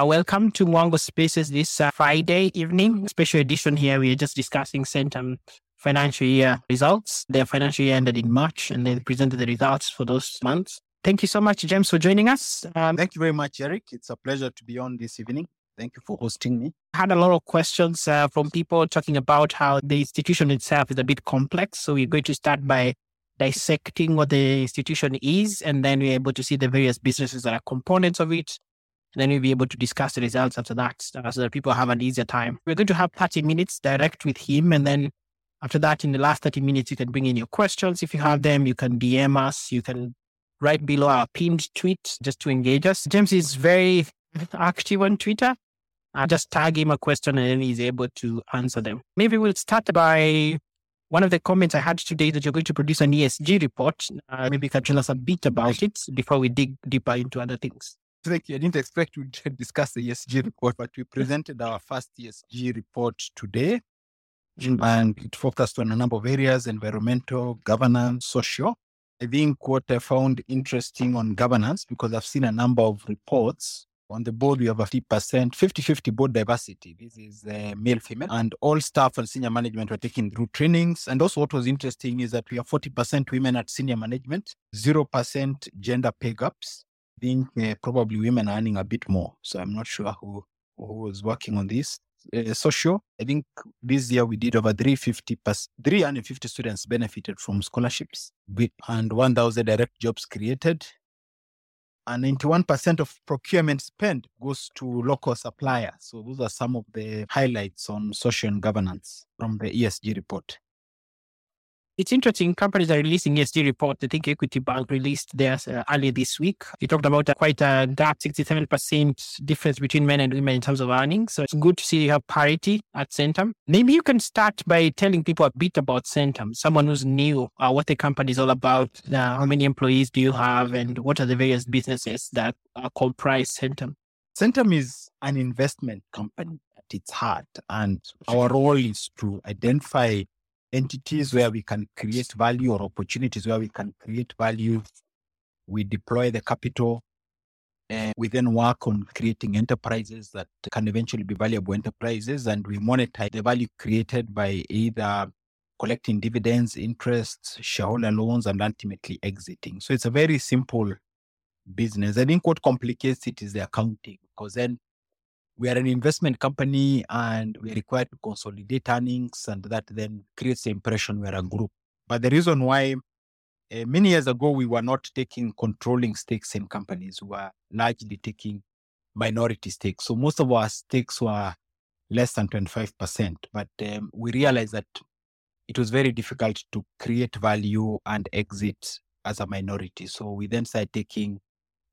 Uh, welcome to Mwango Spaces this uh, Friday evening, special edition here. We are just discussing Centum financial year results. Their financial year ended in March and they presented the results for those months. Thank you so much, James, for joining us. Um, Thank you very much, Eric. It's a pleasure to be on this evening. Thank you for hosting me. I had a lot of questions uh, from people talking about how the institution itself is a bit complex. So we're going to start by dissecting what the institution is, and then we're able to see the various businesses that are components of it. Then we'll be able to discuss the results after that uh, so that people have an easier time. We're going to have 30 minutes direct with him. And then after that, in the last 30 minutes, you can bring in your questions. If you have them, you can DM us. You can write below our pinned tweet just to engage us. James is very active on Twitter. I just tag him a question and then he's able to answer them. Maybe we'll start by one of the comments I had today that you're going to produce an ESG report. Uh, maybe you can tell us a bit about it before we dig deeper into other things. Thank you. I didn't expect to discuss the ESG report, but we presented our first ESG report today. And it focused on a number of areas environmental, governance, social. I think what I found interesting on governance, because I've seen a number of reports on the board, we have a 50%, 50 50 board diversity. This is uh, male, female, and all staff and senior management were taking through trainings. And also, what was interesting is that we have 40% women at senior management, 0% gender pay gaps. Think uh, probably women are earning a bit more. So I'm not sure who, who was working on this. Uh, social, I think this year we did over 350, 350 students benefited from scholarships and 1,000 direct jobs created and 91% of procurement spend goes to local suppliers. So those are some of the highlights on social and governance from the ESG report it's interesting. Companies are releasing ESG report. I think Equity Bank released theirs uh, earlier this week. You talked about uh, quite a gap, 67% difference between men and women in terms of earnings. So it's good to see you have parity at Centum. Maybe you can start by telling people a bit about Centum, someone who's new, uh, what the company is all about, uh, how many employees do you have, and what are the various businesses that comprise Centum. Centum is an investment company at its heart, and our role is to identify entities where we can create value or opportunities where we can create value. We deploy the capital and we then work on creating enterprises that can eventually be valuable enterprises and we monetize the value created by either collecting dividends, interests, shareholder loans, and ultimately exiting. So it's a very simple business. I think what complicates it is the accounting because then we are an investment company and we're required to consolidate earnings and that then creates the impression we're a group. But the reason why uh, many years ago we were not taking controlling stakes in companies, we were largely taking minority stakes. So most of our stakes were less than 25%. But um, we realized that it was very difficult to create value and exit as a minority. So we then started taking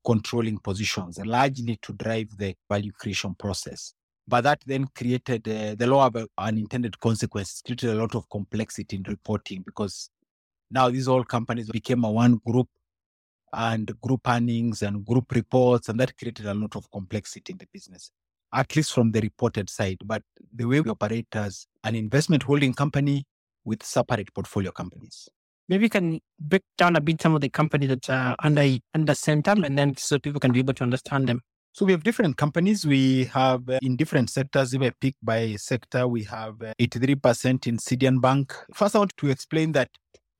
controlling positions, largely to drive the value creation process. But that then created uh, the law of unintended consequences, created a lot of complexity in reporting because now these all companies became a one group and group earnings and group reports, and that created a lot of complexity in the business, at least from the reported side. But the way we operate as an investment holding company with separate portfolio companies. Maybe you can break down a bit some of the companies that are under under Centum, and then so people can be able to understand them. So we have different companies. We have uh, in different sectors. If I pick by sector, we have uh, 83% in Sidian Bank. First, I want to explain that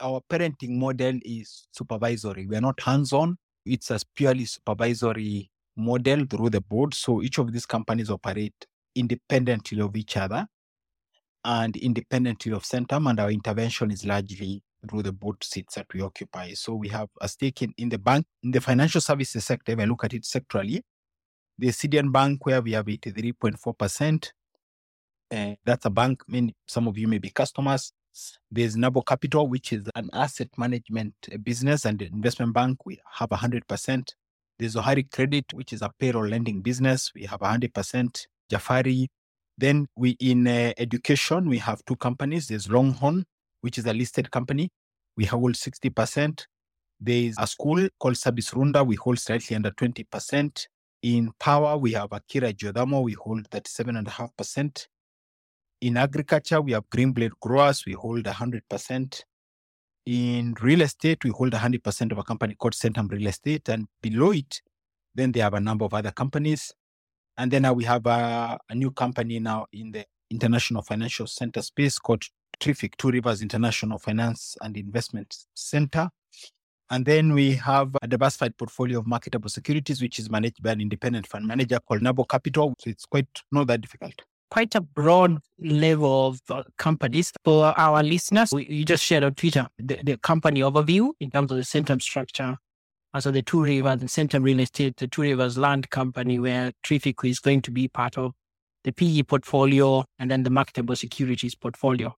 our parenting model is supervisory. We are not hands-on. It's a purely supervisory model through the board. So each of these companies operate independently of each other and independently of Centum, and our intervention is largely through the board seats that we occupy. So we have a stake in, in the bank, in the financial services sector, if I look at it sectorally, the Sidian Bank, where we have 83.4%. Uh, that's a bank, many, some of you may be customers. There's Nabo Capital, which is an asset management business, and investment bank, we have 100%. There's Zohari Credit, which is a payroll lending business. We have 100%. Jafari. Then we in uh, education, we have two companies. There's Longhorn, which is a listed company. We hold 60%. There is a school called SABIS Runda. We hold slightly under 20%. In power, we have Akiira Geothermal. We hold 37.5%. In agriculture, we have Greenblade Growers. We hold 100%. In real estate, we hold 100% of a company called Centum Real Estate. And below it, then they have a number of other companies. And then uh, we have a, a new company now in the international financial center space called TRIFIC, Two Rivers International Finance and Investment Center. And then we have a diversified portfolio of marketable securities, which is managed by an independent fund manager called Nabo Capital. So it's quite not that difficult. Quite a broad level of uh, companies. For our listeners, we, you just shared on Twitter the, the company overview in terms of the Centum structure. Also, the Two Rivers, the Centum Real Estate, the Two Rivers Land Company, where TRIFIC is going to be part of the PE portfolio and then the marketable securities portfolio.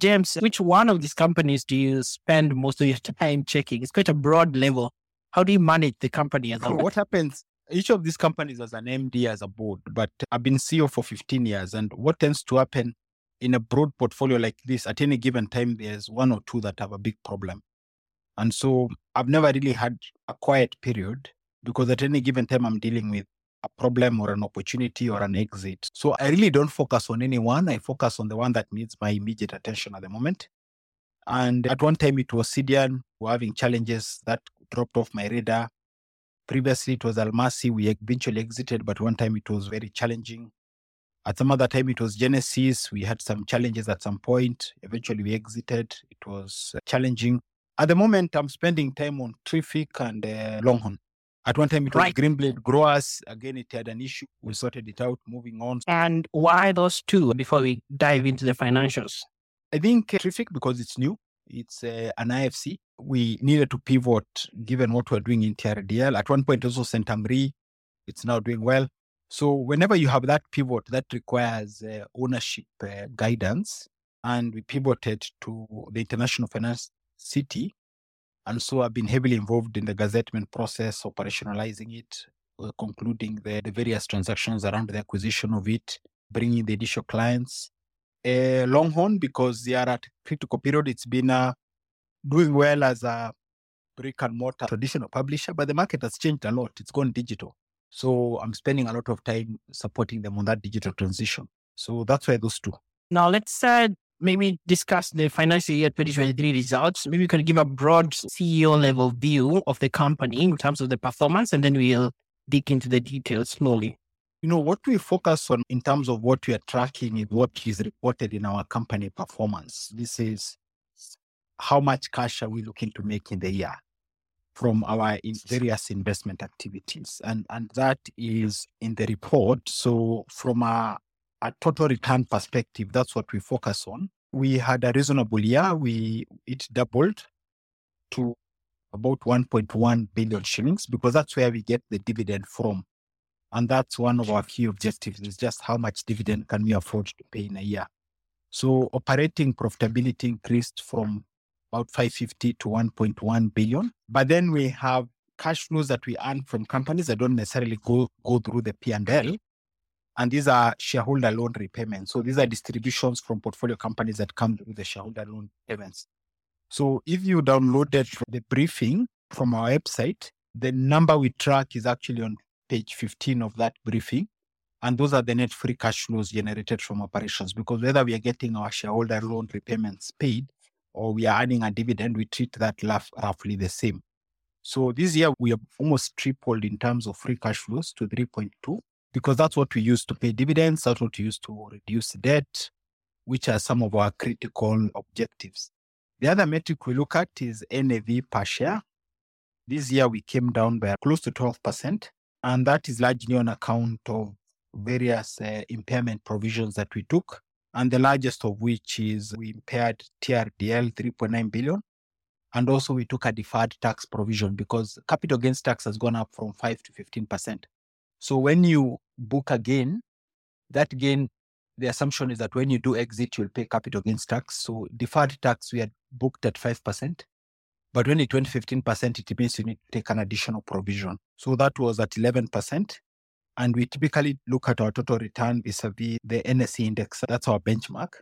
James, which one of these companies do you spend most of your time checking? It's quite a broad level. How do you manage the company as a What happens? Each of these companies has an MD as a board, but I've been CEO for 15 years. And what tends to happen in a broad portfolio like this, at any given time, there's one or two that have a big problem. And so I've never really had a quiet period because at any given time, I'm dealing with a problem or an opportunity or an exit. So I really don't focus on any one. I focus on the one that needs my immediate attention at the moment. And at one time it was Sidian. who are having challenges that dropped off my radar. Previously it was Almasi. We eventually exited, but one time it was very challenging. At some other time it was Genesis. We had some challenges at some point. Eventually we exited. It was challenging. At the moment, I'm spending time on TRIFIC and uh, Longhorn. At one time, it was Right. Greenblade Growers. Again, it had an issue. We sorted it out, moving on. And why those two before we dive into the financials? I think uh, TRIFIC because it's new. It's uh, an IFC. We needed to pivot given what we're doing in TRDL. At one point, also Saint Centum Re, it's now doing well. So whenever you have that pivot, that requires uh, ownership uh, guidance. And we pivoted to the International Finance City. And so I've been heavily involved in the gazettement process, operationalizing it, uh, concluding the, the various transactions around the acquisition of it, bringing the initial clients, uh, Longhorn because they are at critical period. It's been uh, doing well as a brick and mortar traditional publisher, but the market has changed a lot. It's gone digital. So I'm spending a lot of time supporting them on that digital transition. So that's why those two. Now let's uh, maybe discuss the financial year 2023 results. Maybe you can give a broad CEO level view of the company in terms of the performance, and then we'll dig into the details slowly. You know, what we focus on in terms of what we are tracking is what is reported in our company performance. This is how much cash are we looking to make in the year from our various investment activities. And, and that is in the report. So from a, a total return perspective, that's what we focus on. We had a reasonable year. We it doubled to about 1.1 billion shillings because that's where we get the dividend from. And that's one of our key objectives is just how much dividend can we afford to pay in a year. So operating profitability increased from about 550 to 1.1 billion. But then we have cash flows that we earn from companies that don't necessarily go, go through the P&L. And these are shareholder loan repayments. So these are distributions from portfolio companies that come through the shareholder loan payments. So if you downloaded the briefing from our website, the number we track is actually on page 15 of that briefing. And those are the net free cash flows generated from operations because whether we are getting our shareholder loan repayments paid or we are earning a dividend, we treat that rough- roughly the same. So this year we have almost tripled in terms of free cash flows to 3.2 because that's what we use to pay dividends, that's what we use to reduce debt, which are some of our critical objectives. The other metric we look at is NAV per share. This year we came down by close to 12%, and that is largely on account of various uh, impairment provisions that we took, and the largest of which is we impaired TRDL 3.9 billion. And also we took a deferred tax provision because capital gains tax has gone up from 5 to 15%. So when you book a gain, that gain, the assumption is that when you do exit, you'll pay capital gains tax. So deferred tax, we had booked at 5%. But when it went 15%, it means you need to take an additional provision. So that was at 11%. And we typically look at our total return vis-a-vis the NSE index. That's our benchmark.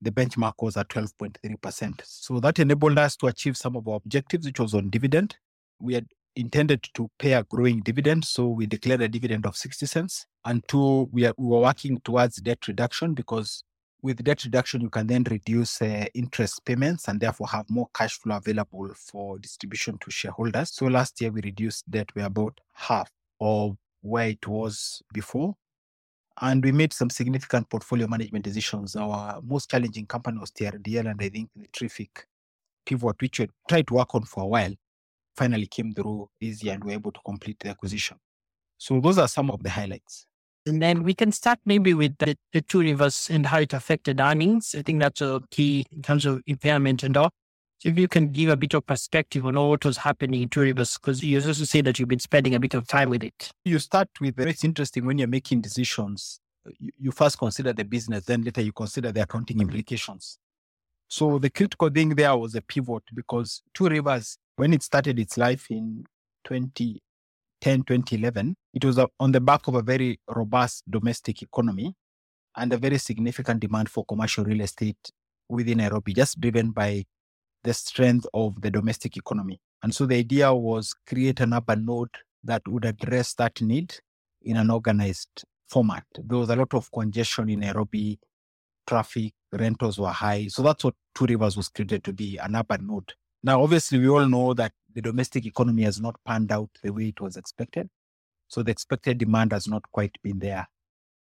The benchmark was at 12.3%. So that enabled us to achieve some of our objectives, which was on dividend. We had intended to pay a growing dividend, so we declared a dividend of 60 cents. And two, we, are, we were working towards debt reduction because with debt reduction, you can then reduce uh, interest payments and therefore have more cash flow available for distribution to shareholders. So last year we reduced debt by about half of where it was before. And we made some significant portfolio management decisions. Our most challenging company was TRDL, and I think the TRIFIC pivot, which we tried to work on for a while, finally came through easy and we were able to complete the acquisition. So those are some of the highlights. And then we can start maybe with the, the two rivers and how it affected earnings. I think that's a key in terms of impairment and all. So if you can give a bit of perspective on what was happening in Two Rivers, because you also say that you've been spending a bit of time with it. You start with, uh, it's interesting when you're making decisions, uh, you, you first consider the business, then later you consider the accounting implications. So the critical thing there was a pivot because Two Rivers, when it started its life in 2010, 2011, it was uh, on the back of a very robust domestic economy and a very significant demand for commercial real estate within Nairobi, just driven by the strength of the domestic economy. And so the idea was create an urban node that would address that need in an organized format. There was a lot of congestion in Nairobi, traffic, rentals were high. So that's what Two Rivers was created to be, an urban node. Now, obviously, we all know that the domestic economy has not panned out the way it was expected. So the expected demand has not quite been there.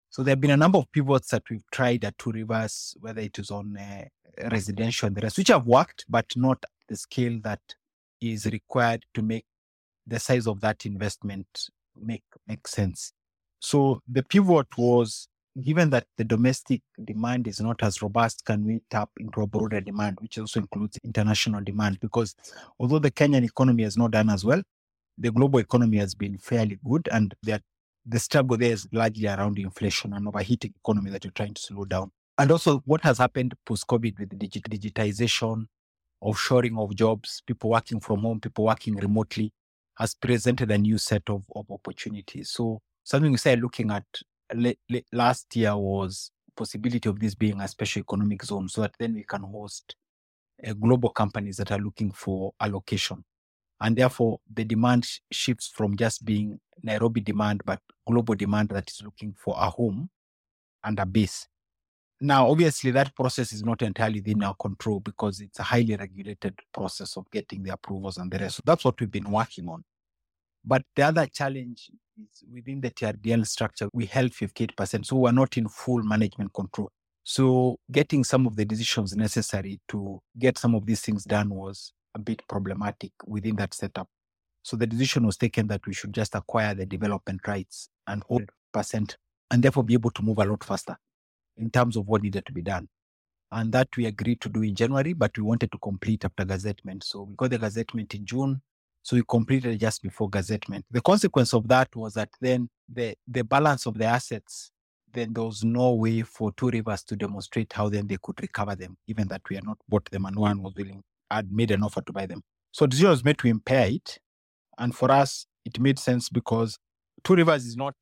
So there have been a number of pivots that we've tried at Two Rivers, whether it is on uh, residential and the rest, which have worked, but not the scale that is required to make the size of that investment make make sense. So the pivot was given that the domestic demand is not as robust, can we tap into a broader demand, which also includes international demand? Because although the Kenyan economy has not done as well, the global economy has been fairly good, and the struggle there is largely around inflation and overheating economy that you're trying to slow down. And also what has happened post-COVID with digit- digitization, offshoring of jobs, people working from home, people working remotely, has presented a new set of, of opportunities. So something we started looking at last year was possibility of this being a special economic zone so that then we can host uh, global companies that are looking for allocation. And therefore, the demand shifts from just being Nairobi demand, but global demand that is looking for a home and a base. Now, obviously, that process is not entirely within our control because it's a highly regulated process of getting the approvals and the rest. So that's what we've been working on. But the other challenge is within the TRDL structure, we held 58%. So we're not in full management control. So getting some of the decisions necessary to get some of these things done was a bit problematic within that setup. So the decision was taken that we should just acquire the development rights and hold percent and therefore be able to move a lot faster in terms of what needed to be done. And that we agreed to do in January, but we wanted to complete after gazettement. So we got the gazettement in June. So we completed just before gazettement. The consequence of that was that then the, the balance of the assets, then there was no way for Two Rivers to demonstrate how then they could recover them, even that we had not bought them and one was willing had made an offer to buy them. So the decision was made to impair it. And for us, it made sense because Two Rivers is not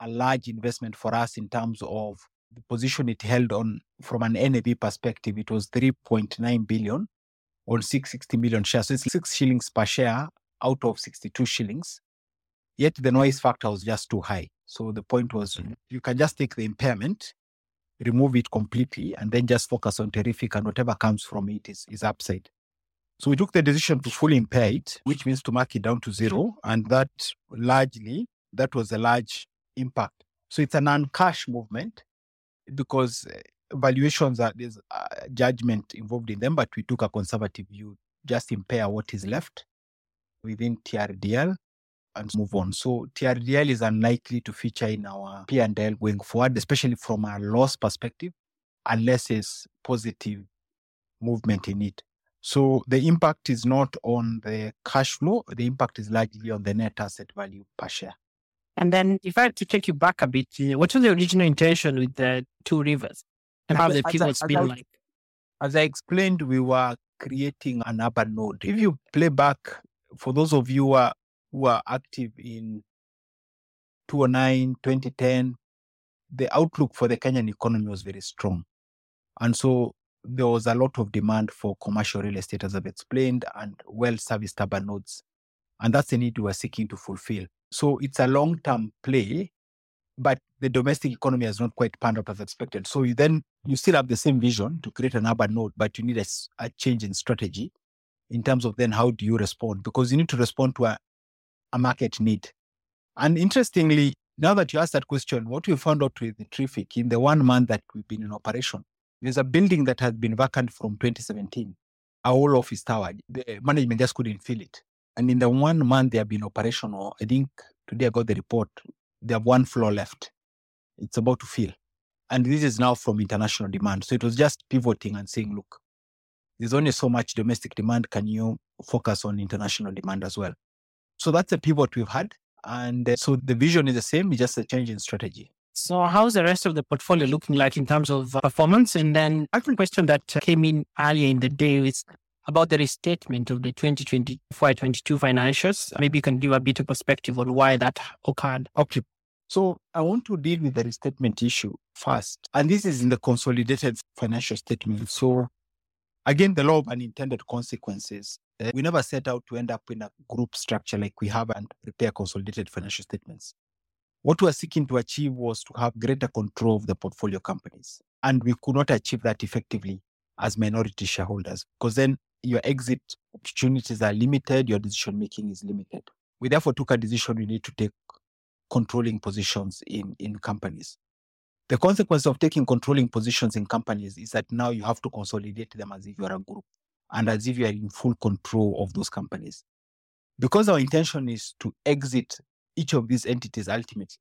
a large investment for us in terms of the position it held on from an NAV perspective. It was 3.9 billion on 660 million shares. So it's six shillings per share out of 62 shillings. Yet the noise factor was just too high. So the point was mm-hmm. you can just take the impairment remove it completely and then just focus on TRIFIC and whatever comes from it is, is upside. So we took the decision to fully impair it, which means to mark it down to zero. And that largely, that was a large impact. So it's an non-cash movement because valuations are, there's judgment involved in them, but we took a conservative view, just impair what is left within TRDL and move on. So TRDL is unlikely to feature in our P&L going forward, especially from a loss perspective, unless it's positive movement in it. So the impact is not on the cash flow. The impact is largely on the net asset value per share. And then if I had to take you back a bit, uh, what was the original intention with the two rivers and how the pivots been I, like? As I explained, we were creating an urban node. If you play back, for those of you who are who are active in 2009, 2010, the outlook for the Kenyan economy was very strong. And so there was a lot of demand for commercial real estate, as I've explained, and well serviced urban nodes. And that's the need we are seeking to fulfill. So it's a long term play, but the domestic economy has not quite panned out as expected. So you then you still have the same vision to create an urban node, but you need a, a change in strategy in terms of then how do you respond? Because you need to respond to a, a market need. And interestingly, Now that you asked that question, what we found out with the TRIFIC in the one month that we've been in operation, there's a building that has been vacant from 2017, a whole office tower. The management just couldn't fill it. And in the one month they have been operational, I think today I got the report, they have one floor left. It's about to fill. And this is now from international demand. So it was just pivoting and saying, look, there's only so much domestic demand. Can you focus on international demand as well? So that's a pivot we've had. And uh, so the vision is the same, it's just a change in strategy. So, how's the rest of the portfolio looking like in terms of uh, performance? And then, actual question that came in earlier in the day is about the restatement of the 2024-22 financials. Maybe you can give a bit of perspective on why that occurred. Okay. So, I want to deal with the restatement issue first. And this is in the consolidated financial statement. So, again, the law of unintended consequences. Uh, we never set out to end up in a group structure like we have and prepare consolidated financial statements. What we are seeking to achieve was to have greater control of the portfolio companies. And we could not achieve that effectively as minority shareholders because then your exit opportunities are limited, your decision making is limited. We therefore took a decision we need to take controlling positions in, in companies. The consequence of taking controlling positions in companies is that now you have to consolidate them as if you are a group and as if you are in full control of those companies. Because our intention is to exit each of these entities ultimately,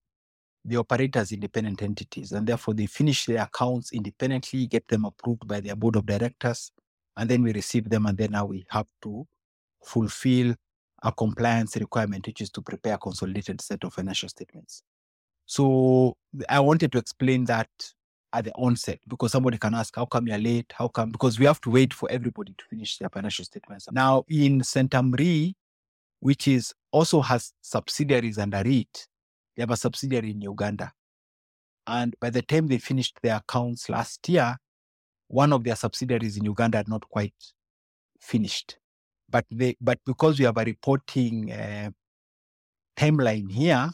they operate as independent entities and therefore they finish their accounts independently, get them approved by their board of directors, and then we receive them and then now we have to fulfill a compliance requirement, which is to prepare a consolidated set of financial statements. So I wanted to explain that at the onset because somebody can ask, how come you're late? How come? Because we have to wait for everybody to finish their financial statements. Now, in Centum Re, which is also has subsidiaries under it, they have a subsidiary in Uganda. And by the time they finished their accounts last year, one of their subsidiaries in Uganda had not quite finished. But they, but because we have a reporting uh, timeline here,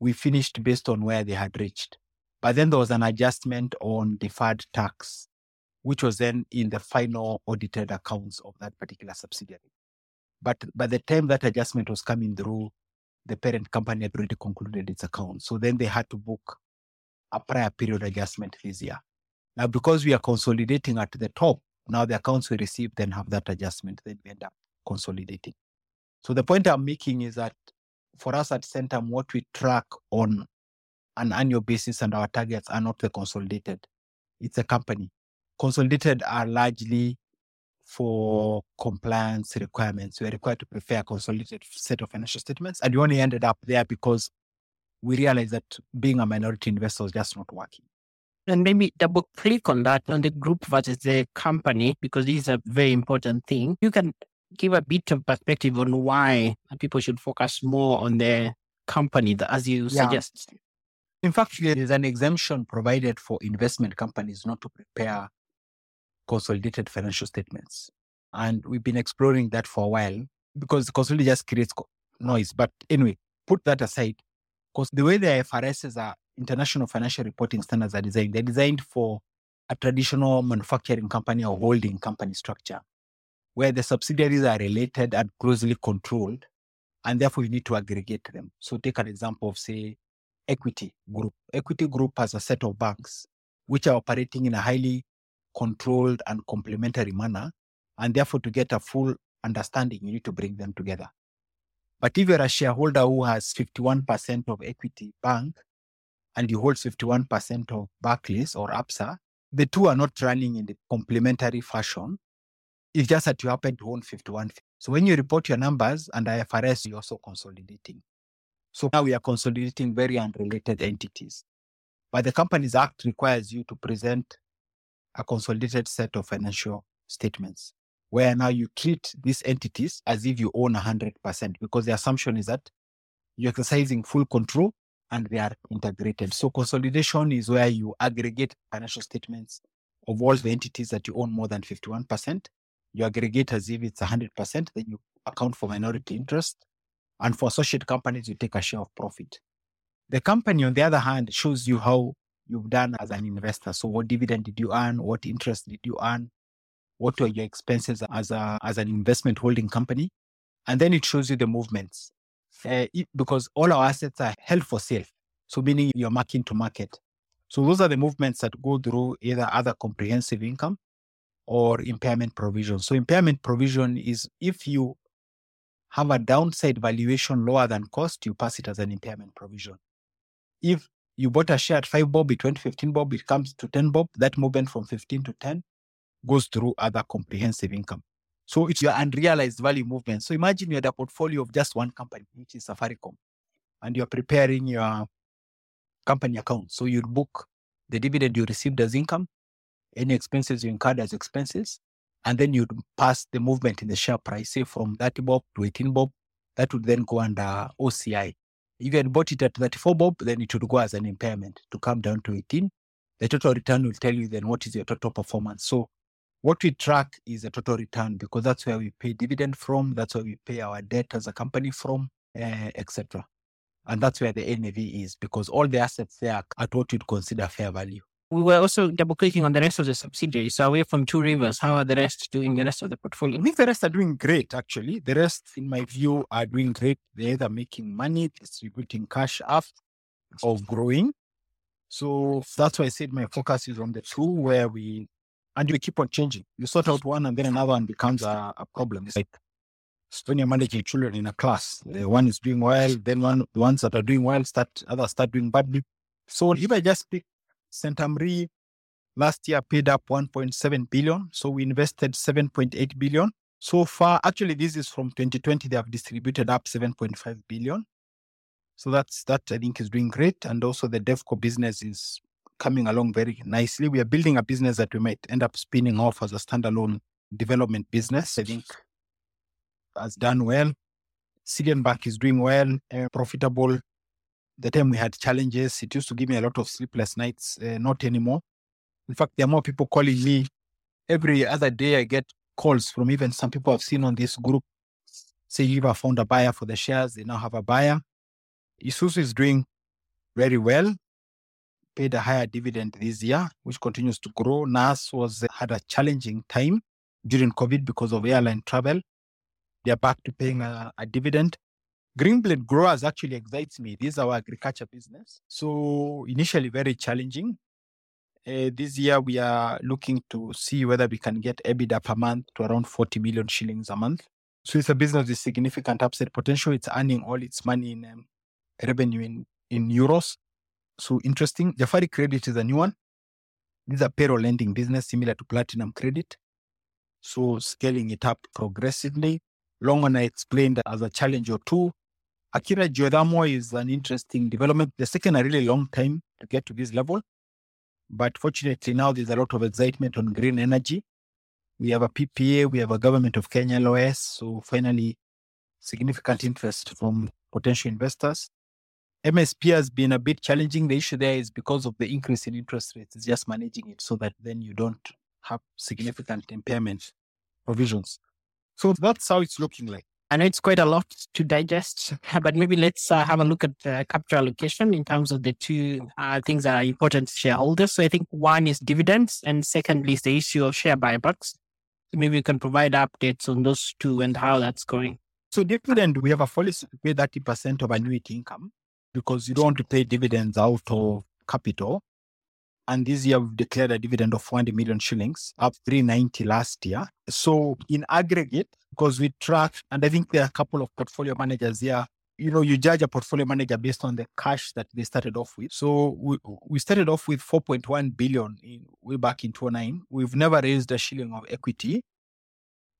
we finished based on where they had reached. But then there was an adjustment on deferred tax, which was then in the final audited accounts of that particular subsidiary. But by the time that adjustment was coming through, the parent company had already concluded its account. So then they had to book a prior period adjustment this year. Now, because we are consolidating at the top, now the accounts we receive then have that adjustment, then we end up consolidating. So the point I'm making is that for us at Centum, what we track on an annual basis and our targets are not the consolidated. It's a company. Consolidated are largely for compliance requirements. We are required to prepare a consolidated set of financial statements. And we only ended up there because we realized that being a minority investor is just not working. And maybe double click on that on the group versus the company, because this is a very important thing. You can give a bit of perspective on why people should focus more on their company, as you yeah. suggest. In fact, there is an exemption provided for investment companies not to prepare consolidated financial statements. And we've been exploring that for a while because consolidated just creates noise. But anyway, put that aside because the way the IFRSs are international financial reporting standards are designed, they're designed for a traditional manufacturing company or holding company structure where the subsidiaries are related and closely controlled, and therefore you need to aggregate them. So take an example of, say, Equity Group. Equity Group has a set of banks which are operating in a highly controlled and complementary manner. And therefore, to get a full understanding, you need to bring them together. But if you're a shareholder who has 51% of Equity Bank and you hold 51% of Barclays or ABSA, the two are not running in the complementary fashion. It's just that you happen to own 51. So when you report your numbers and IFRS, you're also consolidating. So now we are consolidating very unrelated entities. But the Companies Act requires you to present a consolidated set of financial statements where now you treat these entities as if you own 100% because the assumption is that you're exercising full control and they are integrated. So consolidation is where you aggregate financial statements of all the entities that you own more than 51%. You aggregate as if it's 100%, then you account for minority interest. And for associate companies, you take a share of profit. The company, on the other hand, shows you how you've done as an investor. So what dividend did you earn? What interest did you earn? What were your expenses as a as an investment holding company? And then it shows you the movements. Uh, it, because all our assets are held for sale. So meaning you're marking to market. So those are the movements that go through either other comprehensive income or impairment provision. So impairment provision is if you have a downside valuation lower than cost, you pass it as an impairment provision. If you bought a share at 5 bob, went 15 bob, it comes to 10 bob, that movement from 15 to 10 goes through other comprehensive income. So it's your unrealized value movement. So imagine you had a portfolio of just one company, which is Safaricom, and you're preparing your company account. So you book the dividend you received as income, any expenses you incurred as expenses, and then you'd pass the movement in the share price, say from 30 bob to 18 bob. That would then go under OCI. If you had bought it at 34 bob, then it would go as an impairment to come down to 18. The total return will tell you then what is your total performance. So what we track is a total return because that's where we pay dividend from, that's where we pay our debt as a company from, uh, etc. And that's where the NAV is because all the assets there are at what you'd consider fair value. We were also double clicking on the rest of the subsidiaries. So away from Two Rivers, how are the rest doing? The rest of the portfolio? I think the rest are doing great, actually. The rest, in my view, are doing great. They're either making money, distributing cash up, or growing. So that's why I said my focus is on the two where we, and we keep on changing. You sort out one and then another one becomes a, a problem. It's like when you're managing children in a class, the one is doing well, then one, the ones that are doing well start, others start doing badly. So if I just pick Centum Re last year paid up 1.7 billion. So we invested 7.8 billion. So far, actually, this is from 2020. They have distributed up 7.5 billion. So that's that I think is doing great. And also the DevCo business is coming along very nicely. We are building a business that we might end up spinning off as a standalone development business. I think has done well. Sidian Bank is doing well, uh, profitable the time we had challenges, it used to give me a lot of sleepless nights. Uh, not anymore. In fact, there are more people calling me every other day. I get calls from even some people I've seen on this group say you have found a buyer for the shares. They now have a buyer. Isuzu is doing very well. Paid a higher dividend this year, which continues to grow. NAS was had a challenging time during COVID because of airline travel. They are back to paying a, a dividend. Greenblade growers actually excites me. This is our agriculture business. So initially very challenging. Uh, this year we are looking to see whether we can get EBITDA per month to around 40 million shillings a month. So it's a business with significant upside potential. It's earning all its money in um, revenue in, in euros. So interesting. Jafari Credit is a new one. This is a payroll lending business similar to Platinum Credit. So scaling it up progressively. Longhorn I explained as a challenge or two. Akiira Geothermal is an interesting development. It's taken a really long time to get to this level. But fortunately, now there's a lot of excitement on green energy. We have a PPA, we have a government of Kenya LOS. So finally, significant interest from potential investors. MSP has been a bit challenging. The issue there is because of the increase in interest rates, it's just managing it so that then you don't have significant impairment provisions. So that's how it's looking like. I know it's quite a lot to digest, but maybe let's uh, have a look at uh, capital allocation in terms of the two uh, things that are important to shareholders. So I think one is dividends, and secondly is the issue of share buybacks. So maybe you can provide updates on those two and how that's going. So dividend, we have a policy to pay 30% of annuity income because you don't want to pay dividends out of capital. And this year we've declared a dividend of 400 million shillings, up 390 last year. So in aggregate, because we track, and I think there are a couple of portfolio managers here. You know, you judge a portfolio manager based on the cash that they started off with. So we, we started off with 4.1 billion in, way back in 2009. We've never raised a shilling of equity.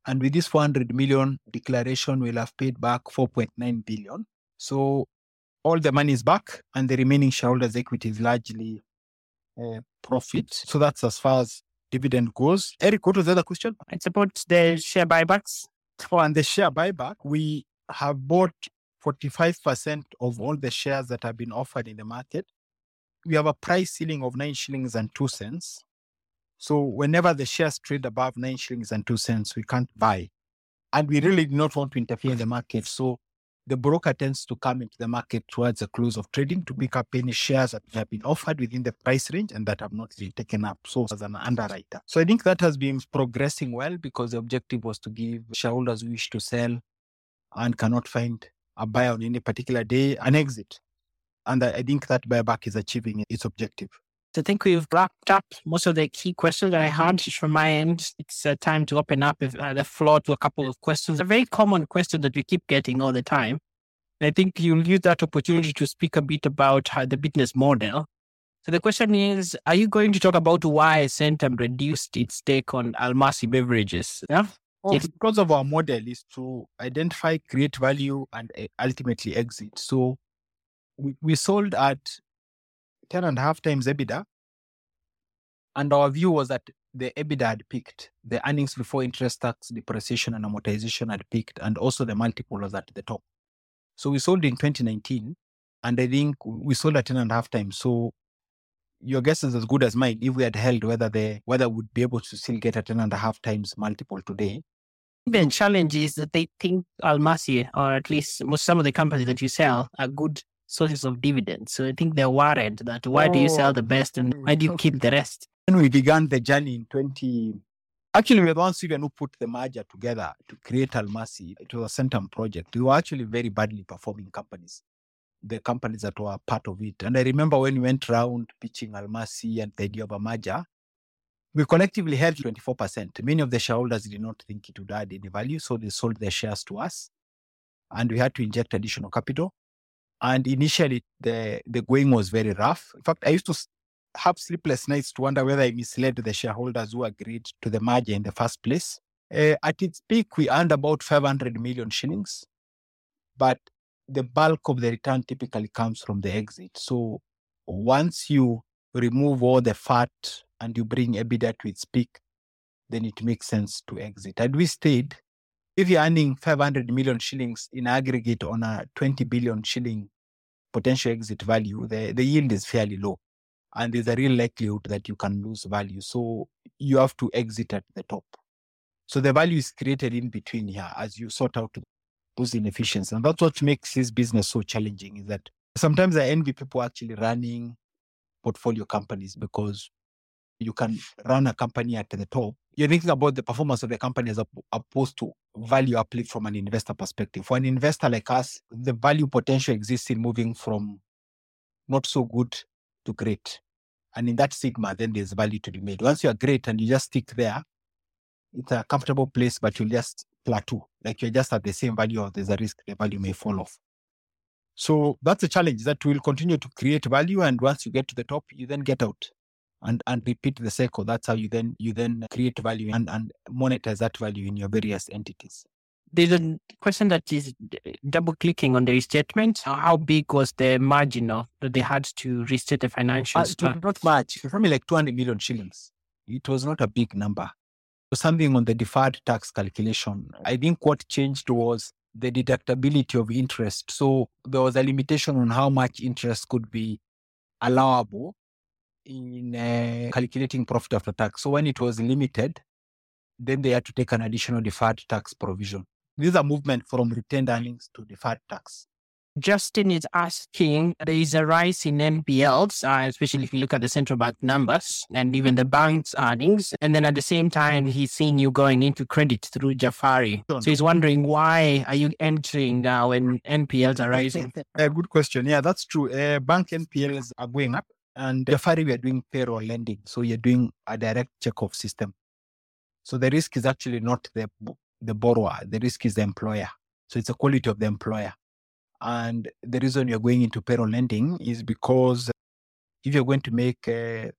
And with this 400 million declaration, we'll have paid back 4.9 billion. So all the money is back, and the remaining shareholders' equity is largely uh, profit. So that's as far as dividend goes. Eric, what was the other question? It's about the share buybacks. Oh, and the share buyback, we have bought 45% of all the shares that have been offered in the market. We have a price ceiling of nine shillings and two cents. So whenever the shares trade above nine shillings and two cents, we can't buy. And we really do not want to interfere in the market. So the broker tends to come into the market towards the close of trading to pick up any shares that have been offered within the price range and that have not been taken up. So as an underwriter. So I think that has been progressing well because the objective was to give shareholders who wish to sell and cannot find a buyer on any particular day an exit. And I, think that buyback is achieving its objective. I think we've wrapped up most of the key questions that I had from my end. It's uh, time to open up if, uh, the floor to a couple of questions. A very common question that we keep getting all the time. And I think you'll use that opportunity to speak a bit about how the business model. So the question is, are you going to talk about why Centum reduced its stake on Almasi beverages? Yeah. Oh, yes. Because of our model is to identify, create value, and uh, ultimately exit. So we, we sold at 10 and a half times EBITDA. And our view was that the EBITDA had peaked. The earnings before interest, tax, depreciation, and amortization had peaked. And also the multiple was at the top. So we sold in 2019. And I think we sold at 10 and a half times. So your guess is as good as mine if we had held whether the whether we'd be able to still get a 10 and a half times multiple today. The challenge is that they think Almasi, or at least most some of the companies that you sell, are good sources of dividends. So I think they're worried that why oh. do you sell oh. the best and why do you keep the rest? When we began the journey in 20, actually we were the ones even who put the merger together to create Almasi. It was a Centum project. We were actually very badly performing companies the companies that were part of it. And I remember when we went around pitching Almasi and the idea of a merger, we collectively held 24%. Many of the shareholders did not think it would add any value, so they sold their shares to us. And we had to inject additional capital. And initially, the, the going was very rough. In fact, I used to have sleepless nights to wonder whether I misled the shareholders who agreed to the merger in the first place. Uh, at its peak, we earned about 500 million shillings. But the bulk of the return typically comes from the exit. So once you remove all the fat and you bring EBITDA to its peak, then it makes sense to exit. Had we stayed, if you're earning 500 million shillings in aggregate on a 20 billion shilling potential exit value, the, the yield is fairly low. And there's a real likelihood that you can lose value. So you have to exit at the top. So the value is created in between here as you sort out those inefficiencies. And that's what makes this business so challenging is that sometimes I envy people actually running portfolio companies because you can run a company at the top. You're thinking about the performance of the company as opposed to value uplift from an investor perspective. For an investor like us, the value potential exists in moving from not so good to great. And in that sigma, then there's value to be made. Once you are great and you just stick there, it's a comfortable place, but you'll just plateau. Like you're just at the same value or there's a risk the value may fall off. So that's a challenge that will continue to create value. And once you get to the top, you then get out and, and repeat the cycle. That's how you then you then create value and, and monetize that value in your various entities. There's a question that is double clicking on the restatement. How big was the margin of that they had to restate the financials? Uh, not much. Probably like 200 million shillings. It was not a big number something on the deferred tax calculation. I think what changed was the deductibility of interest. So there was a limitation on how much interest could be allowable in uh, calculating profit after tax. So when it was limited, then they had to take an additional deferred tax provision. This is a movement from retained earnings to deferred tax. Justin is asking, there is a rise in NPLs, uh, especially if you look at the central bank numbers and even the bank's earnings. And then at the same time, he's seeing you going into credit through Jafari. So he's wondering, why are you entering now when NPLs are rising? A good question. Yeah, that's true. Uh, bank NPLs are going up. And Jafari, we are doing payroll lending. So you're doing a direct check-off system. So the risk is actually not the, the borrower. The risk is the employer. So it's the quality of the employer. And the reason you're going into payroll lending is because if you're going to make uh,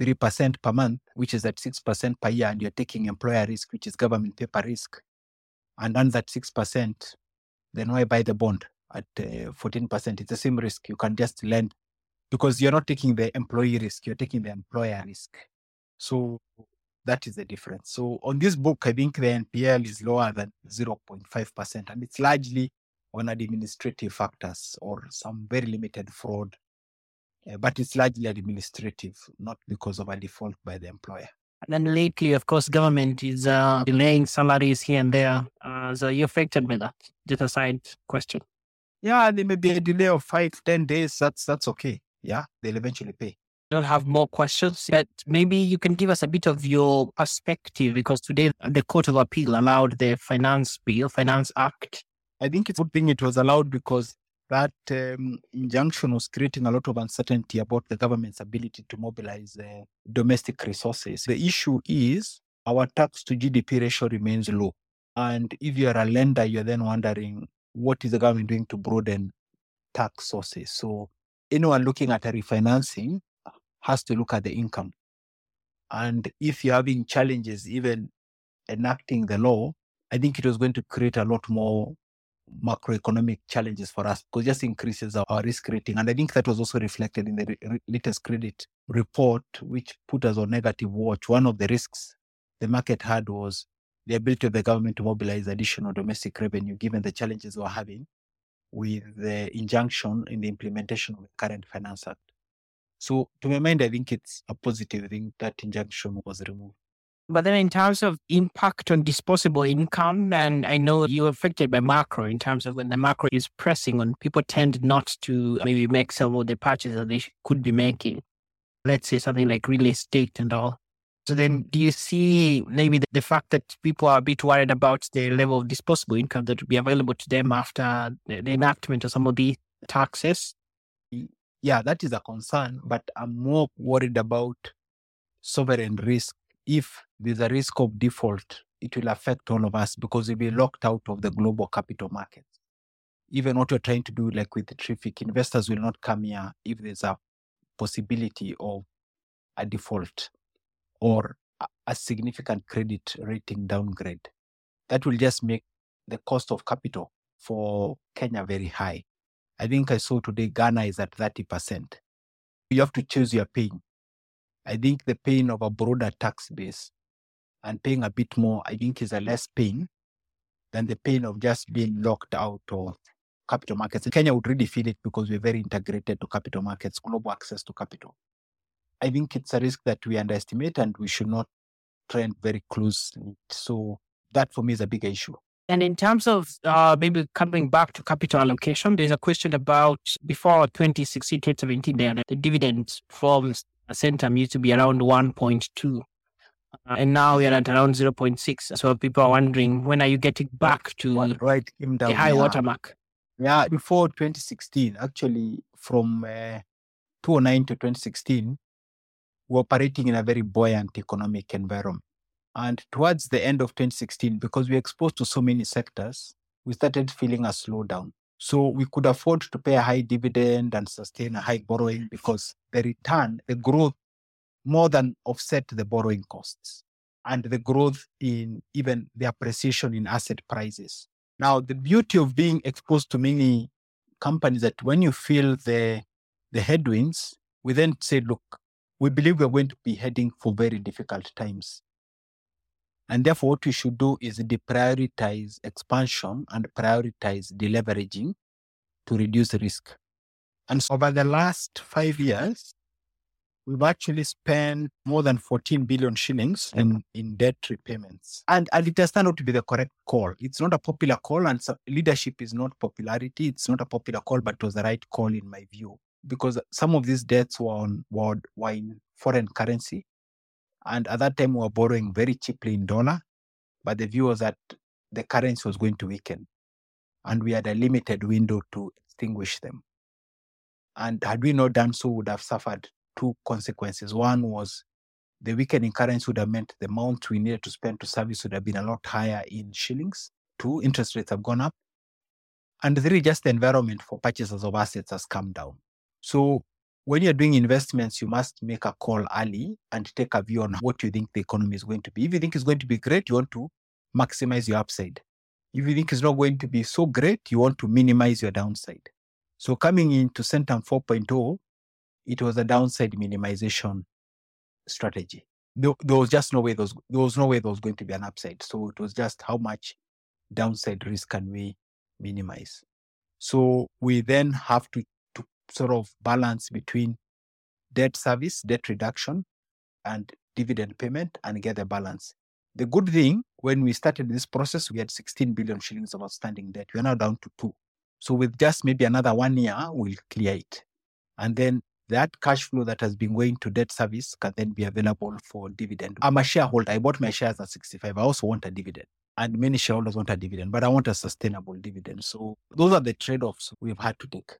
3% per month, which is at 6% per year, and you're taking employer risk, which is government paper risk, and on that 6%, then why buy the bond at uh, 14%? It's the same risk. You can just lend because you're not taking the employee risk, you're taking the employer risk. So that is the difference. So on this book, I think the NPL is lower than 0.5%, and it's largely on administrative factors or some very limited fraud. Uh, but it's largely administrative, not because of a default by the employer. And then lately, of course, government is uh, delaying salaries here and there. Uh, so you're affected by that? Just a side question. Yeah, there may be a delay of five, ten days. That's that's okay. Yeah, they'll eventually pay. I Don't have more questions, but maybe you can give us a bit of your perspective because today the Court of Appeal allowed the Finance Bill, Finance Act, I think it's a good thing it was allowed because that um, injunction was creating a lot of uncertainty about the government's ability to mobilize uh, domestic resources. The issue is our tax to GDP ratio remains low. And if you're a lender, you're then wondering what is the government doing to broaden tax sources? So anyone looking at a refinancing has to look at the income. And if you're having challenges, even enacting the law, I think it was going to create a lot more macroeconomic challenges for us because just increases our risk rating. And I think that was also reflected in the re- latest credit report, which put us on negative watch. One of the risks the market had was the ability of the government to mobilize additional domestic revenue, given the challenges we're having with the injunction in the implementation of the current Finance Act. So, to my mind, I think it's a positive thing that injunction was removed. But then, in terms of impact on disposable income, and I know you're affected by macro in terms of when the macro is pressing on people tend not to maybe make some of the purchases they could be making. Let's say something like real estate and all. So then, do you see maybe the, the, fact that people are a bit worried about the level of disposable income that will be available to them after the, the enactment of some of the taxes? Yeah, that is a concern, but I'm more worried about sovereign risk. If there's a risk of default, it will affect all of us because we'll be locked out of the global capital markets. Even what we're trying to do, like with the TRIFIC, investors will not come here if there's a possibility of a default or a significant credit rating downgrade. That will just make the cost of capital for Kenya very high. I think I saw today Ghana is at 30%. You have to choose your pain. I think the pain of a broader tax base and paying a bit more, I think is a less pain than the pain of just being locked out of capital markets. Kenya would really feel it because we're very integrated to capital markets, global access to capital. I think it's a risk that we underestimate and we should not trend very closely. So that for me is a big issue. And in terms of uh, maybe coming back to capital allocation, there's a question about before 2016, 2017, the dividends from Centum used to be around 1.2. Uh, and now we're at around 0.6. So people are wondering, when are you getting back to right, down, the high yeah. watermark? Yeah, before 2016, actually from uh, 2009 to 2016, we're operating in a very buoyant economic environment. And towards the end of 2016, because we are exposed to so many sectors, we started feeling a slowdown. So we could afford to pay a high dividend and sustain a high borrowing because the return, the growth more than offset the borrowing costs and the growth in even the appreciation in asset prices. Now, the beauty of being exposed to many companies that when you feel the, the headwinds, we then say, look, we believe we're going to be heading for very difficult times. And therefore, what we should do is deprioritize expansion and prioritize deleveraging to reduce risk. And so over the last five years, we've actually spent more than 14 billion shillings in, in debt repayments. And, and it has turned out to be the correct call. It's not a popular call, and so leadership is not popularity. It's not a popular call, but it was the right call in my view. Because some of these debts were, on, were, were in foreign currency. And at that time, we were borrowing very cheaply in dollar. But the view was that the currency was going to weaken. And we had a limited window to extinguish them. And had we not done so, would have suffered two consequences. One was the weakening currency would have meant the amount we needed to spend to service would have been a lot higher in shillings. Two, interest rates have gone up. And three, just the environment for purchases of assets has come down. So when you're doing investments, you must make a call early and take a view on what you think the economy is going to be. If you think it's going to be great, you want to maximize your upside. If you think it's not going to be so great, you want to minimize your downside. So coming into Centum 4.0, it was a downside minimization strategy. There, there, was just no way there was, there was no way there was going to be an upside. So it was just how much downside risk can we minimize. So we then have to, to sort of balance between debt service, debt reduction, and dividend payment and get the balance. The good thing, when we started this process, we had 16 billion shillings of outstanding debt. We are now down to two. So with just maybe another one year, we'll clear it. And then that cash flow that has been going to debt service can then be available for dividend. I'm a shareholder. I bought my shares at 65. I also want a dividend. And many shareholders want a dividend, but I want a sustainable dividend. So those are the trade offs we've had to take.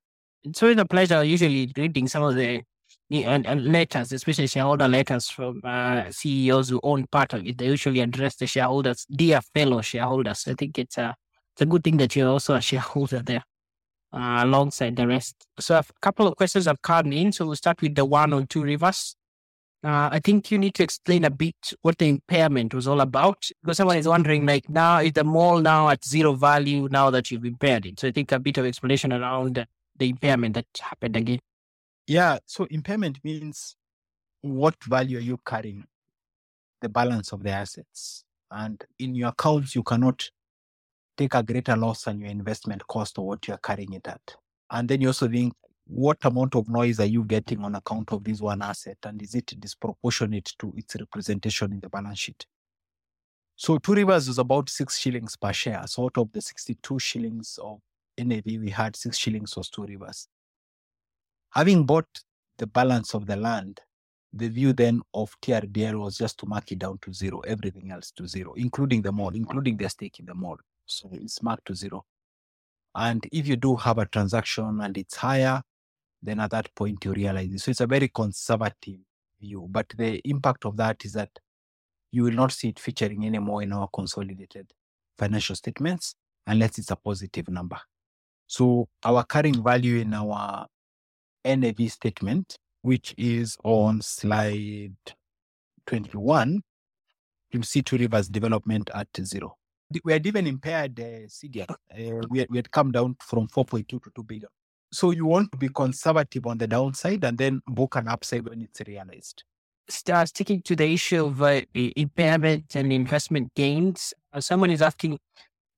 It's always a pleasure usually reading some of the and, and letters, especially shareholder letters from uh, CEOs who own part of it. They usually address the shareholders, dear fellow shareholders. I think it's a, it's a good thing that you're also a shareholder there uh, alongside the rest. So a couple of questions have come in. So we'll start with the one on Two Rivers. Uh, I think you need to explain a bit what the impairment was all about because someone is wondering, like, now is the mall now at zero value now that you've impaired it? So I think a bit of explanation around the impairment that happened again. Yeah. So impairment means what value are you carrying? The balance of the assets. And in your accounts, you cannot take a greater loss than your investment cost or what you're carrying it at. And then you also think, what amount of noise are you getting on account of this one asset? And is it disproportionate to its representation in the balance sheet? So Two Rivers is about six shillings per share. So out of the 62 shillings of NAV, we had six shillings was Two Rivers. Having bought the balance of the land, the view then of TRDL was just to mark it down to zero, everything else to zero, including the mall, including their stake in the mall. So it's marked to zero. And if you do have a transaction and it's higher, then at that point you realize it. So it's a very conservative view. But the impact of that is that you will not see it featuring anymore in our consolidated financial statements unless it's a positive number. So our carrying value in our NAV statement, which is on slide 21, you'll see Two Rivers Development at zero. We had even impaired uh, CDR. Uh, we, had, we had come down from 4.2 to 2 billion. So you want to be conservative on the downside and then book an upside when it's realized. Start sticking to the issue of uh, impairment and investment gains. Uh, someone is asking,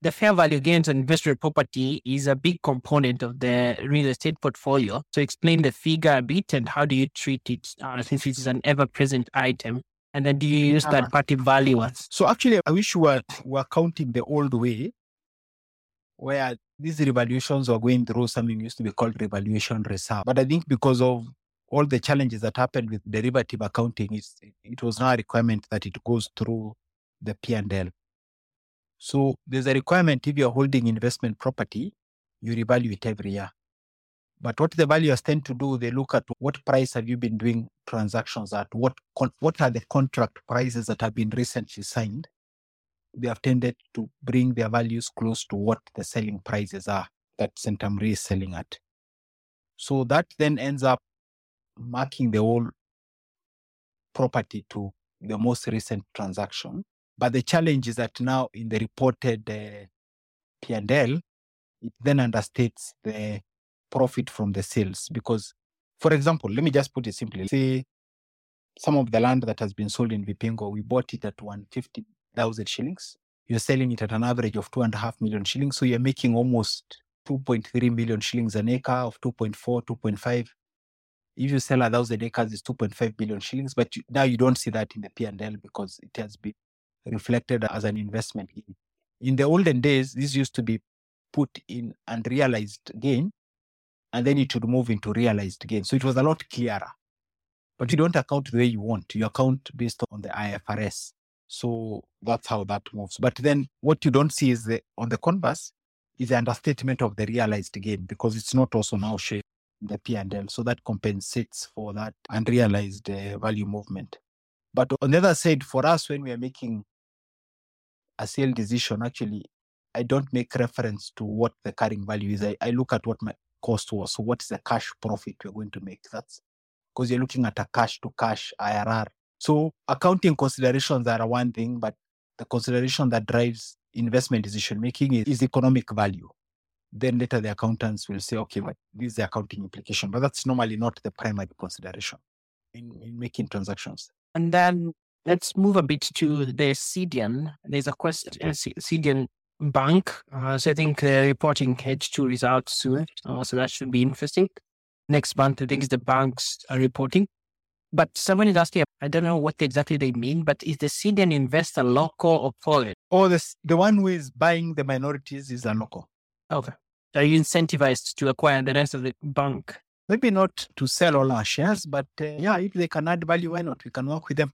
the fair value gains on investment property is a big component of the real estate portfolio. So explain the figure a bit and how do you treat it uh, since it is an ever-present item and then do you use third party valuers? So actually, I wish we were, we were counting the old way where these revaluations were going through something used to be called revaluation reserve. But I think because of all the challenges that happened with derivative accounting, it was now a requirement that it goes through the P&L. So there's a requirement if you're holding investment property, you revalue it every year. But what the valuers tend to do, they look at what price have you been doing transactions at, what con- what are the contract prices that have been recently signed. They have tended to bring their values close to what the selling prices are that Centum Re is selling at. So that then ends up marking the whole property to the most recent transaction. But the challenge is that now in the reported uh, P&L, it then understates the profit from the sales. Because, for example, let me just put it simply. Say some of the land that has been sold in Vipingo, we bought it at 150,000 shillings. You're selling it at an average of two and a half million shillings. So you're making almost 2.3 million shillings an acre of 2.4, 2.5. If you sell a thousand acres, it's 2.5 billion shillings. But you, now you don't see that in the P&L because it has been reflected as an investment. gain. In the olden days, this used to be put in unrealized gain and then it would move into realized gain. So it was a lot clearer. But you don't account the way you want. You account based on the IFRS. So that's how that moves. But then what you don't see is the on the converse is the understatement of the realized gain because it's not also now shared in the P&L. So that compensates for that unrealized uh, value movement. But on the other side, for us, when we are making a sale decision, actually, I don't make reference to what the carrying value is. I, I look at what my cost was. So what is the cash profit you're going to make? That's because you're looking at a cash to cash IRR. So accounting considerations are one thing, but the consideration that drives investment decision making is, is economic value. Then later the accountants will say, okay, but this is the accounting implication. But that's normally not the primary consideration in, in making transactions. And then let's move a bit to the Sidian. There's a question, uh, Sidian bank. Uh, so I think they're reporting H2 results soon. Uh, so that should be interesting. Next month, I think the banks are reporting. But someone is asking, I don't know what exactly they mean, but is the Sidian investor local or foreign? Oh, the, the one who is buying the minorities is a local. Okay. Are you incentivized to acquire the rest of the bank? Maybe not to sell all our shares, but uh, yeah, if they can add value, why not? We can work with them.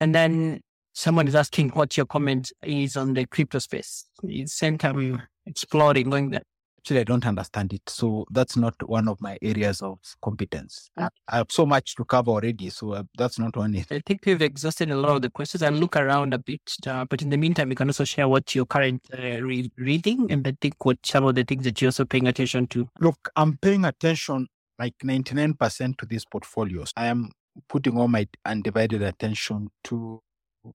And then Someone is asking what your comment is on the crypto space. Is Centum exploring going there? Actually, I don't understand it. So that's not one of my areas of competence. Ah. I have so much to cover already. So uh, that's not one. I think we've exhausted a lot of the questions. I'll look around a bit. Uh, but in the meantime, you can also share what you're currently uh, re- reading and I think what some of the things that you're also paying attention to. Look, I'm paying attention like 99% to these portfolios. I am putting all my undivided attention to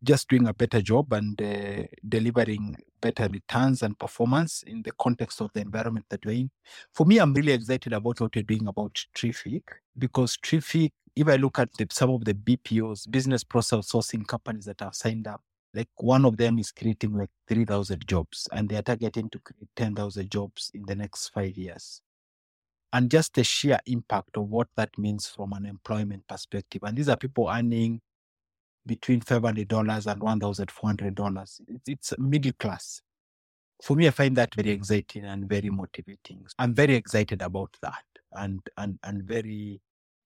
just doing a better job and uh, delivering better returns and performance in the context of the environment that we're in. For me, I'm really excited about what we're doing about TRIFIC because TRIFIC, if I look at the, some of the BPOs, business process outsourcing companies that have signed up, like one of them is creating like 3,000 jobs and they are targeting to create 10,000 jobs in the next five years. And just the sheer impact of what that means from an employment perspective. And these are people earning between $500 and $1,400. It's, middle class. For me, I find that very exciting and very motivating. I'm very excited about that and, and, and very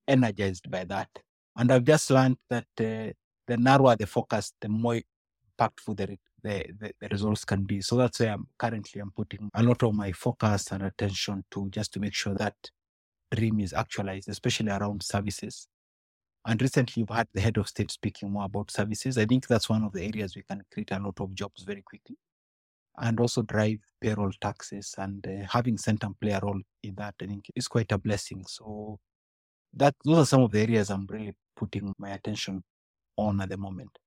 energized by that. And I've just learned that uh, the narrower the focus, the more impactful the, the, the, the results can be. So that's why I'm currently I'm putting a lot of my focus and attention to just to make sure that dream is actualized, especially around services. And recently, you've had the head of state speaking more about services. I think that's one of the areas we can create a lot of jobs very quickly and also drive payroll taxes. And uh, having Centum play a role in that, I think, is quite a blessing. So, that those are some of the areas I'm really putting my attention on at the moment.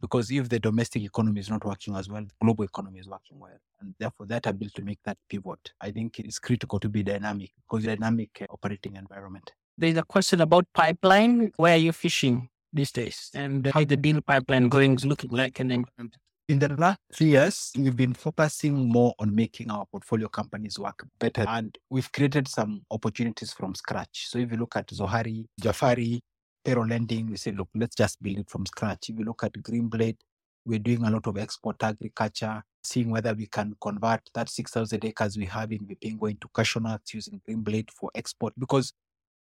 Because if the domestic economy is not working as well, the global economy is working well. And therefore, that ability to make that pivot, I think it's critical to be dynamic because dynamic uh, operating environment. There's a question about pipeline. Where are you fishing these days? And how the deal pipeline going is looking like in the environment? In the last three years, we've been focusing more on making our portfolio companies work better. And we've created some opportunities from scratch. So if you look at Zohari, Jafari, Payroll Lending, we say, look, let's just build it from scratch. If you look at Greenblade, we're doing a lot of export agriculture, seeing whether we can convert that 6,000 acres we have in Vipingo into cashew nuts using Greenblade for export. Because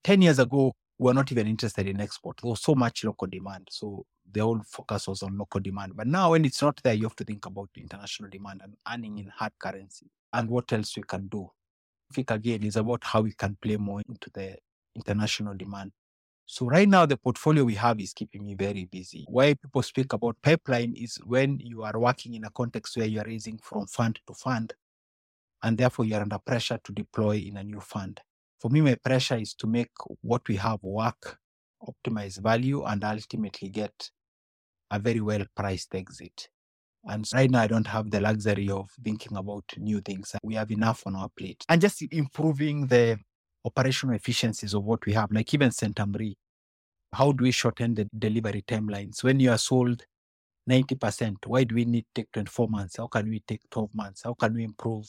10 years ago, we were not even interested in export. There was so much local demand. So the whole focus was on local demand. But now, when it's not there, you have to think about international demand and earning in hard currency and what else we can do. I think again is about how we can play more into the international demand. So right now, the portfolio we have is keeping me very busy. Why people speak about pipeline is when you are working in a context where you are raising from fund to fund, and therefore you are under pressure to deploy in a new fund. For me, my pressure is to make what we have work, optimize value, and ultimately get a very well priced exit. And right now, I don't have the luxury of thinking about new things. We have enough on our plate. And just improving the operational efficiencies of what we have, like even Saint Centum Re. How do we shorten the delivery timelines? When you are sold 90%, why do we need to take 24 months? How can we take 12 months? How can we improve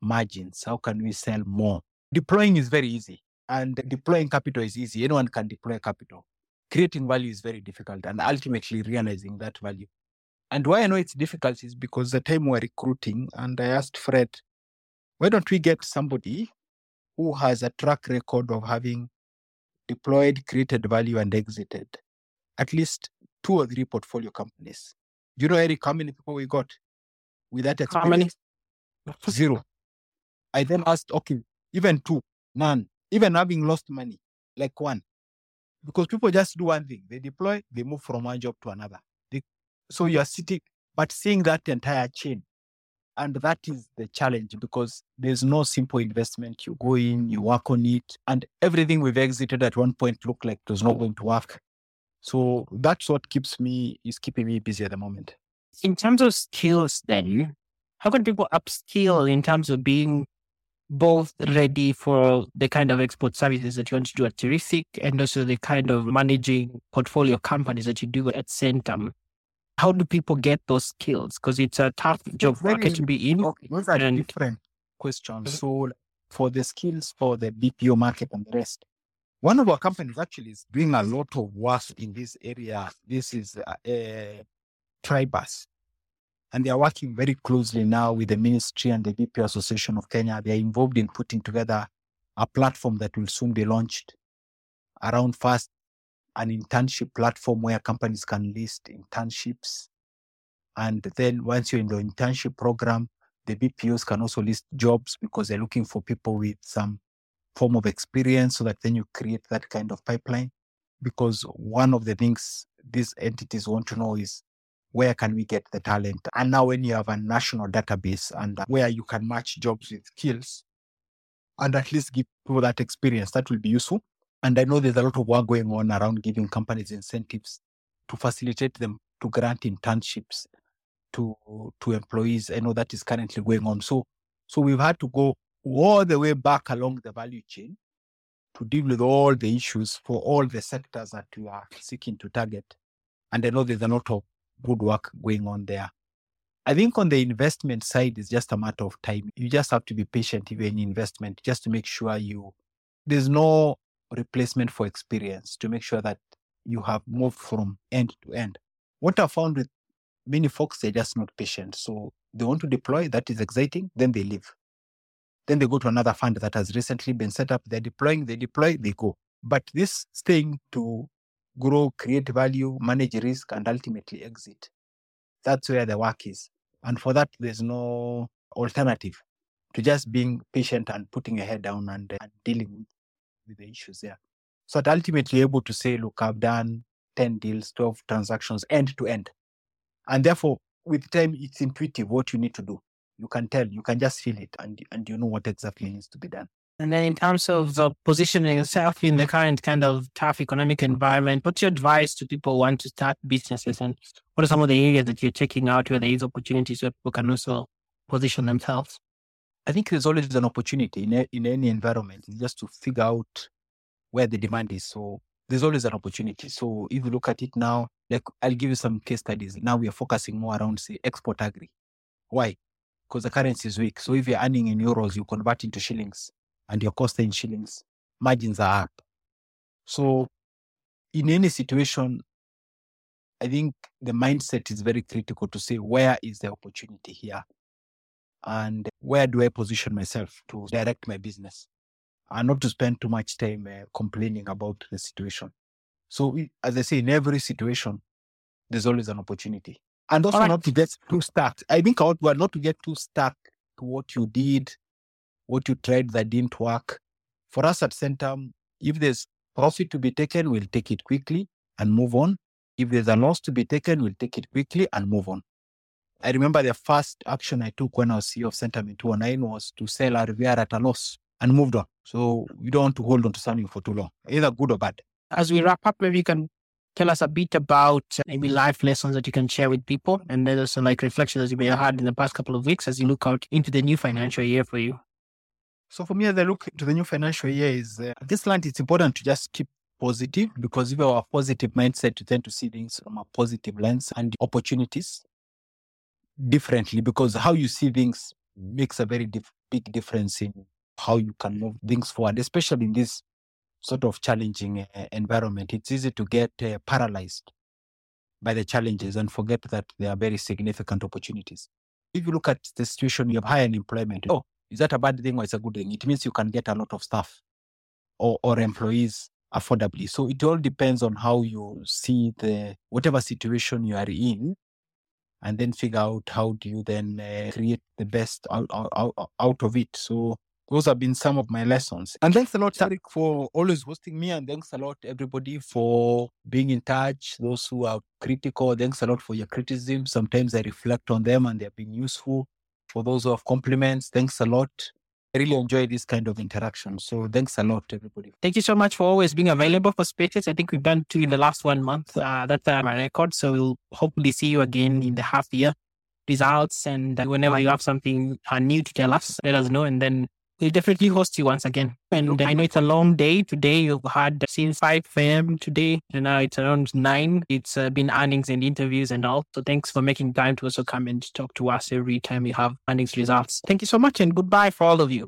margins? How can we sell more? Deploying is very easy, and deploying capital is easy. Anyone can deploy capital. Creating value is very difficult, and ultimately realizing that value. And why I know it's difficult is because the time we're recruiting, and I asked Fred, why don't we get somebody who has a track record of having deployed, created value, and exited at least two or three portfolio companies? Do you know, Eric, how many people we got with that experience? How many? Zero. I then asked, okay, even two, none, even having lost money, like one. Because people just do one thing they deploy, they move from one job to another. They, so you're sitting, but seeing that entire chain. And that is the challenge because there's no simple investment. You go in, you work on it, and everything we've exited at one point looked like it was not going to work. So that's what keeps me, is keeping me busy at the moment. In terms of skills, then, how can people upskill in terms of being both ready for the kind of export services that you want to do at TRIFIC and also the kind of managing portfolio companies that you do at Centum. How do people get those skills? Because it's a tough job market to be in. Okay, those are And- different questions. So, for the skills for the BPO market and the rest, one of our companies actually is doing a lot of work in this area. This is uh, uh, Tribus. And they are working very closely now with the ministry and the BPO Association of Kenya. They are involved in putting together a platform that will soon be launched around first an internship platform where companies can list internships And then once you're in the internship program, the BPOs can also list jobs because they're looking for people with some form of experience so that then you create that kind of pipeline. Because one of the things these entities want to know is where can we get the talent? And now when you have a national database and where you can match jobs with skills and at least give people that experience, that will be useful. And I know there's a lot of work going on around giving companies incentives to facilitate them to grant internships to to employees. I know that is currently going on. So so we've had to go all the way back along the value chain to deal with all the issues for all the sectors that we are seeking to target. And I know there's a lot of good work going on there. I think on the investment side, it's just a matter of time. You just have to be patient if any investment, just to make sure you there's no replacement for experience to make sure that you have moved from end to end. What I found with many folks, they're just not patient. So they want to deploy, that is exciting, then they leave. Then they go to another fund that has recently been set up. They're deploying, they deploy, they go. But this thing to grow, create value, manage risk, and ultimately exit, that's where the work is. And for that, there's no alternative to just being patient and putting your head down and, and dealing with, the issues there. So that ultimately able to say, look, I've done 10 deals, 12 transactions end to end. And therefore, with time, it's intuitive what you need to do. You can tell, you can just feel it, and, and you know what exactly needs to be done. And then, in terms of uh, positioning yourself in the current kind of tough economic environment, what's your advice to people who want to start businesses? And what are some of the areas that you're checking out where there is opportunities where people can also position themselves? I think there's always an opportunity in, a, in any environment just to figure out where the demand is. So there's always an opportunity. So if you look at it now, like I'll give you some case studies. Now we are focusing more around say export agri. Why? Because the currency is weak. So if you're earning in euros, you convert into shillings and your cost in shillings, margins are up. So in any situation, I think the mindset is very critical to say where is the opportunity here and where do I position myself to direct my business and not to spend too much time uh, complaining about the situation. So, as I say, in every situation, there's always an opportunity. And also right. not to get too stuck. I think I would not to get too stuck to what you did, what you tried that didn't work. For us at Centum, if there's profit to be taken, we'll take it quickly and move on. If there's a loss to be taken, we'll take it quickly and move on. I remember the first action I took when I was CEO of Centum in 2009 was to sell RVR at a loss and moved on. So we don't want to hold on to something for too long, either good or bad. As we wrap up, maybe you can tell us a bit about maybe life lessons that you can share with people and then also like reflections that you may have had in the past couple of weeks as you look out into the new financial year for you. So for me, as I look to the new financial year is uh, this land, it's important to just keep positive because if you have a positive mindset, you tend to see things from a positive lens and opportunities differently because how you see things makes a very dif- big difference in how you can move things forward, especially in this sort of challenging uh, environment. It's easy to get uh, paralyzed by the challenges and forget that there are very significant opportunities. If you look at the situation, you have high unemployment. Oh, is that a bad thing or it's a good thing? It means you can get a lot of staff or, or employees affordably. So it all depends on how you see the whatever situation you are in and then figure out how do you then uh, create the best out, out, out of it. So those have been some of my lessons. And thanks a lot, Tariq, for always hosting me. And thanks a lot, everybody, for being in touch. Those who are critical, thanks a lot for your criticism. Sometimes I reflect on them and they've been useful. For those who have compliments, thanks a lot. I really enjoy this kind of interaction. So thanks a lot, everybody. Thank you so much for always being available for spaces. I think we've done two in the last one month. Uh, that's uh, my record. So we'll hopefully see you again in the half year results. And whenever you have something uh, new to tell us, let us know. And then we'll definitely host you once again. And okay. I know it's a long day. Today you've had since 5 a.m. today, and now it's around 9. It's uh, been earnings and interviews and all. So thanks for making time to also come and talk to us every time you have earnings results. Thank you so much and goodbye for all of you.